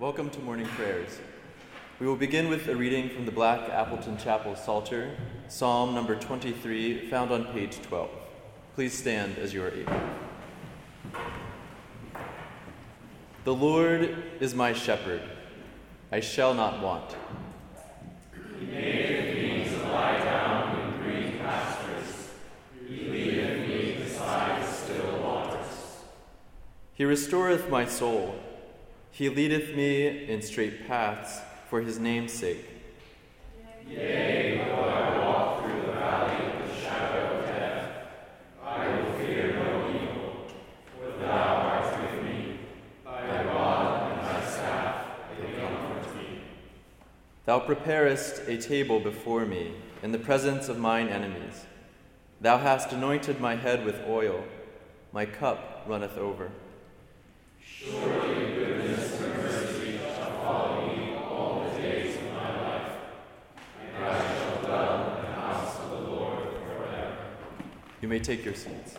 Welcome to morning prayers. We will begin with a reading from the Black Appleton Chapel Psalter, Psalm number 23, found on page 12. Please stand as you are able. The Lord is my shepherd, I shall not want. He me to lie down in green pastures. He leadeth me beside still waters. He restoreth my soul. He leadeth me in straight paths for his name's sake. Yea, though I walk through the valley of the shadow of death, I will fear no evil, for thou art with me. Thy rod and thy staff, they comfort me. Thou preparest a table before me in the presence of mine enemies. Thou hast anointed my head with oil, my cup runneth over. Surely goodness and mercy shall follow me all the days of my life, and I shall dwell in the house of the Lord forever. You may take your seats.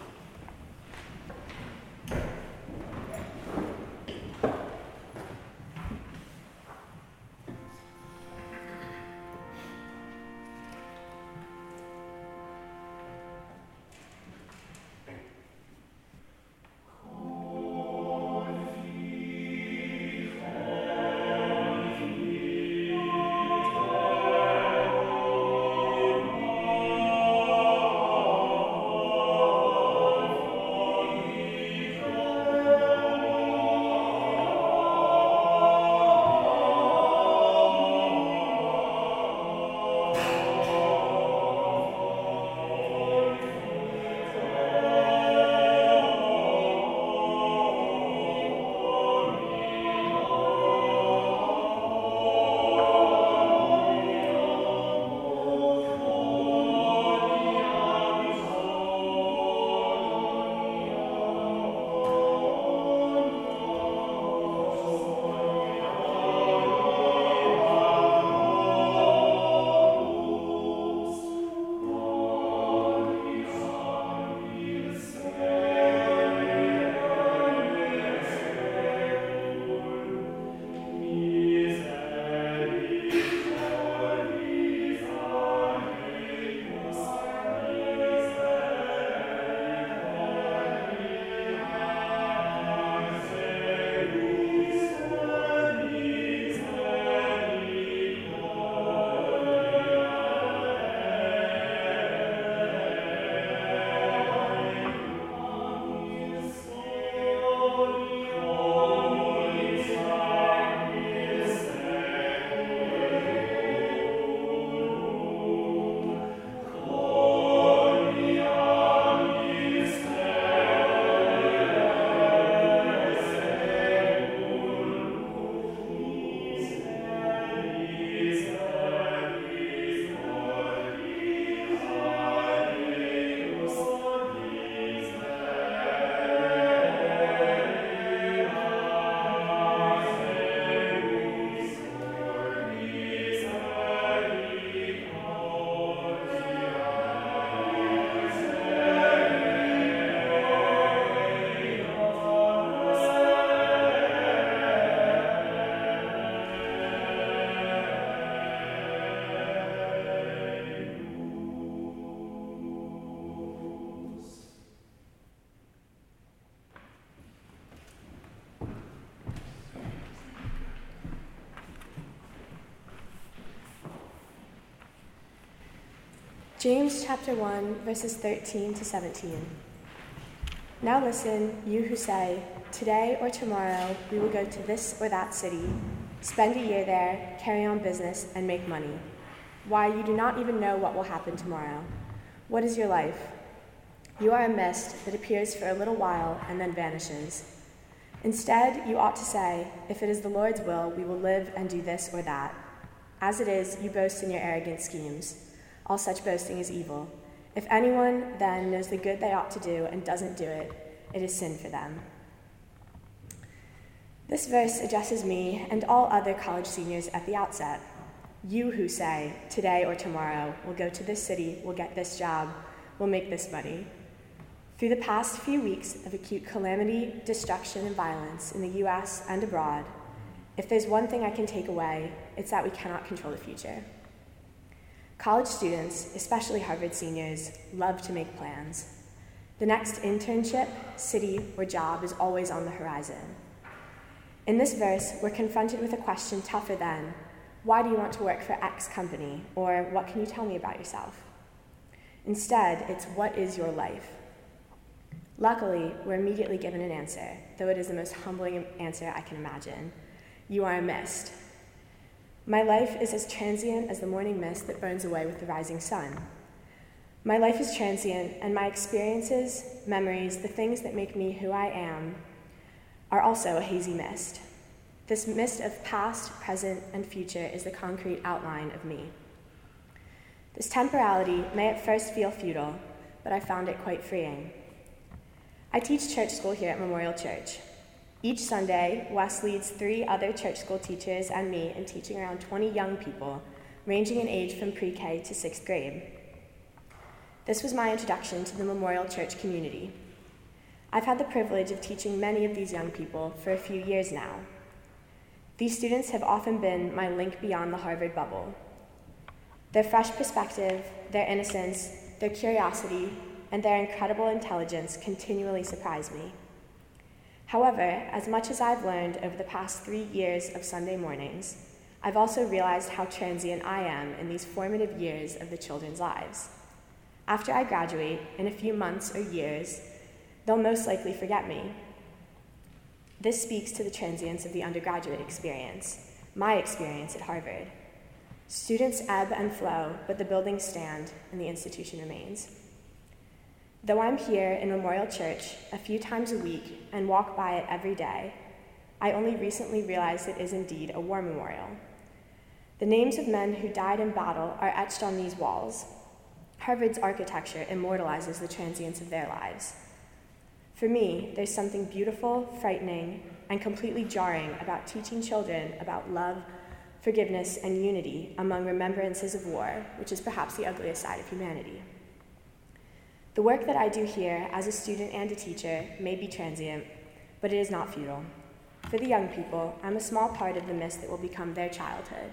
James chapter 1, verses 13 to 17. Now listen, you who say, Today or tomorrow we will go to this or that city, spend a year there, carry on business, and make money. Why, you do not even know what will happen tomorrow. What is your life? You are a mist that appears for a little while and then vanishes. Instead, you ought to say, If it is the Lord's will, we will live and do this or that. As it is, you boast in your arrogant schemes. All such boasting is evil. If anyone then knows the good they ought to do and doesn't do it, it is sin for them. This verse addresses me and all other college seniors at the outset. You who say, today or tomorrow, we'll go to this city, we'll get this job, we'll make this money. Through the past few weeks of acute calamity, destruction, and violence in the US and abroad, If there's one thing I can take away, it's that we cannot control the future. College students, especially Harvard seniors, love to make plans. The next internship, city, or job is always on the horizon. In this verse, we're confronted with a question tougher than why do you want to work for X company? Or what can you tell me about yourself? Instead, it's what is your life? Luckily, we're immediately given an answer, though it is the most humbling answer I can imagine. You are a mist. My life is as transient as the morning mist that burns away with the rising sun. My life is transient, and my experiences, memories, the things that make me who I am, are also a hazy mist. This mist of past, present, and future is the concrete outline of me. This temporality may at first feel futile, but I found it quite freeing. I teach church school here at Memorial Church. Each Sunday, Wes leads three other church school teachers and me in teaching around 20 young people, ranging in age from pre K to sixth grade. This was my introduction to the Memorial Church community. I've had the privilege of teaching many of these young people for a few years now. These students have often been my link beyond the Harvard bubble. Their fresh perspective, their innocence, their curiosity, and their incredible intelligence continually surprise me. However, as much as I've learned over the past three years of Sunday mornings, I've also realized how transient I am in these formative years of the children's lives. After I graduate, in a few months or years, they'll most likely forget me, this speaks to the transience of the undergraduate experience, my experience at Harvard. Students ebb and flow, but the buildings stand and the institution remains. Though I'm here in Memorial Church a few times a week and walk by it every day, I only recently realized it is indeed a war memorial. The names of men who died in battle are etched on these walls. Harvard's architecture immortalizes the transience of their lives. For me, there's something beautiful, frightening, and completely jarring about teaching children about love, forgiveness, and unity among remembrances of war, which is perhaps the ugliest side of humanity. The work that I do here as a student and a teacher may be transient, but it is not futile. For the young people, I'm a small part of the mist that will become their childhood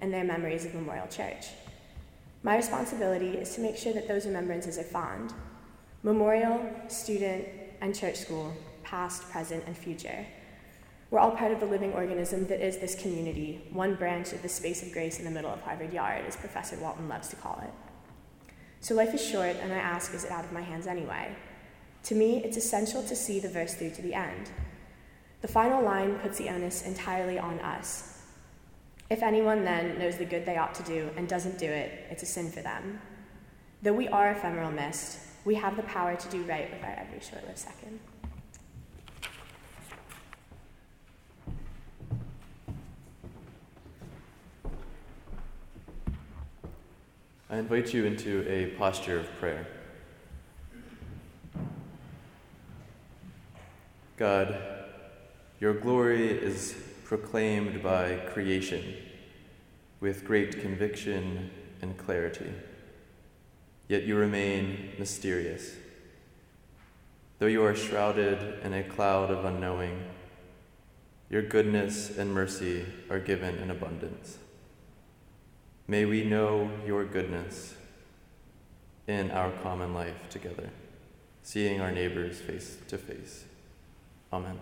and their memories of Memorial Church. My responsibility is to make sure that those remembrances are fond. Memorial, student, and church school, past, present, and future. We're all part of the living organism that is this community, one branch of the space of grace in the middle of Harvard Yard, as Professor Walton loves to call it. So life is short, and I ask, is it out of my hands anyway? To me, it's essential to see the verse through to the end. The final line puts the onus entirely on us. If anyone then knows the good they ought to do and doesn't do it, it's a sin for them. Though we are ephemeral mist, we have the power to do right with our every short lived second. I invite you into a posture of prayer. God, your glory is proclaimed by creation with great conviction and clarity yet you remain mysterious. Though you are shrouded in a cloud of unknowing, your goodness and mercy are given in abundance. May we know your goodness in our common life together, seeing our neighbors face to face. Amen.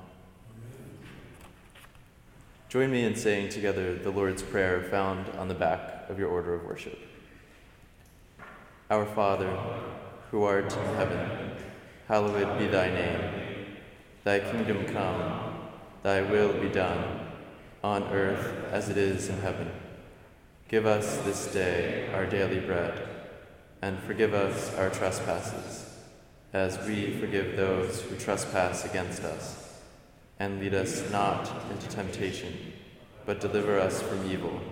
Join me in saying together the Lord's Prayer found on the back of your order of worship. Our Father, who art in heaven, hallowed be thy name. Thy kingdom come, thy will be done, on earth as it is in heaven. Give us this day our daily bread, and forgive us our trespasses, as we forgive those who trespass against us. And lead us not into temptation, but deliver us from evil.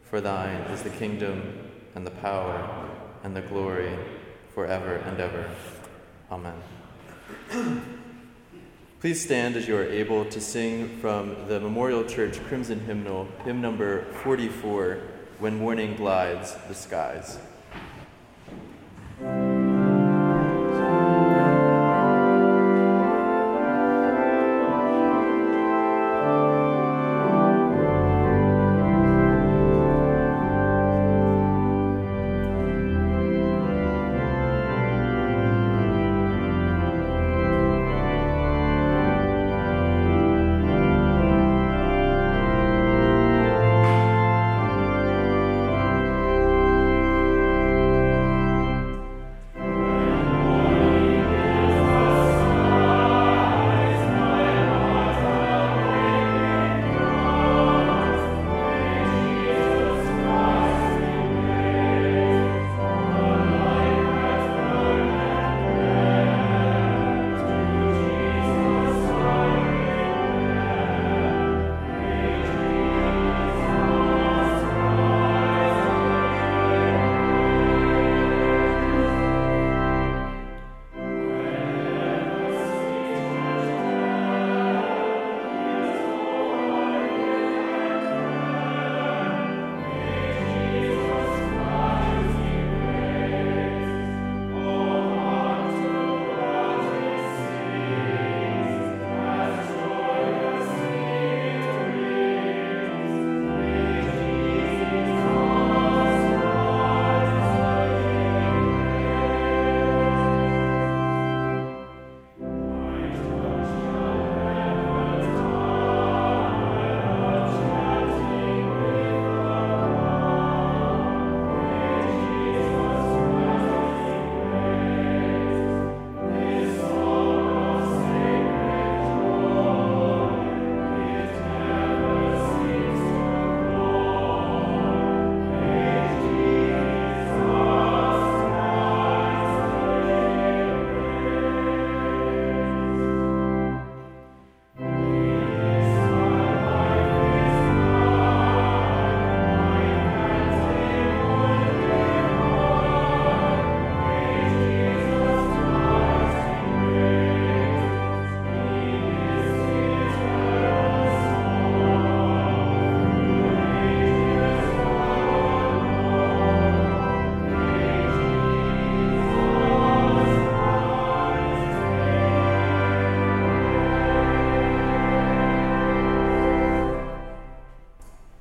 For thine is the kingdom, and the power, and the glory forever and ever. Amen. Please stand as you are able to sing from the Memorial Church Crimson Hymnal, hymn number 44, When Morning Gilds the Skies.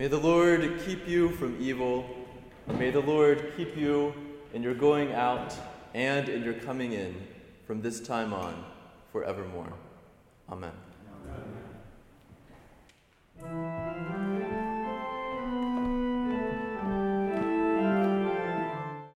May the Lord keep you from evil. May the Lord keep you in your going out and in your coming in from this time on forevermore. Amen. Amen.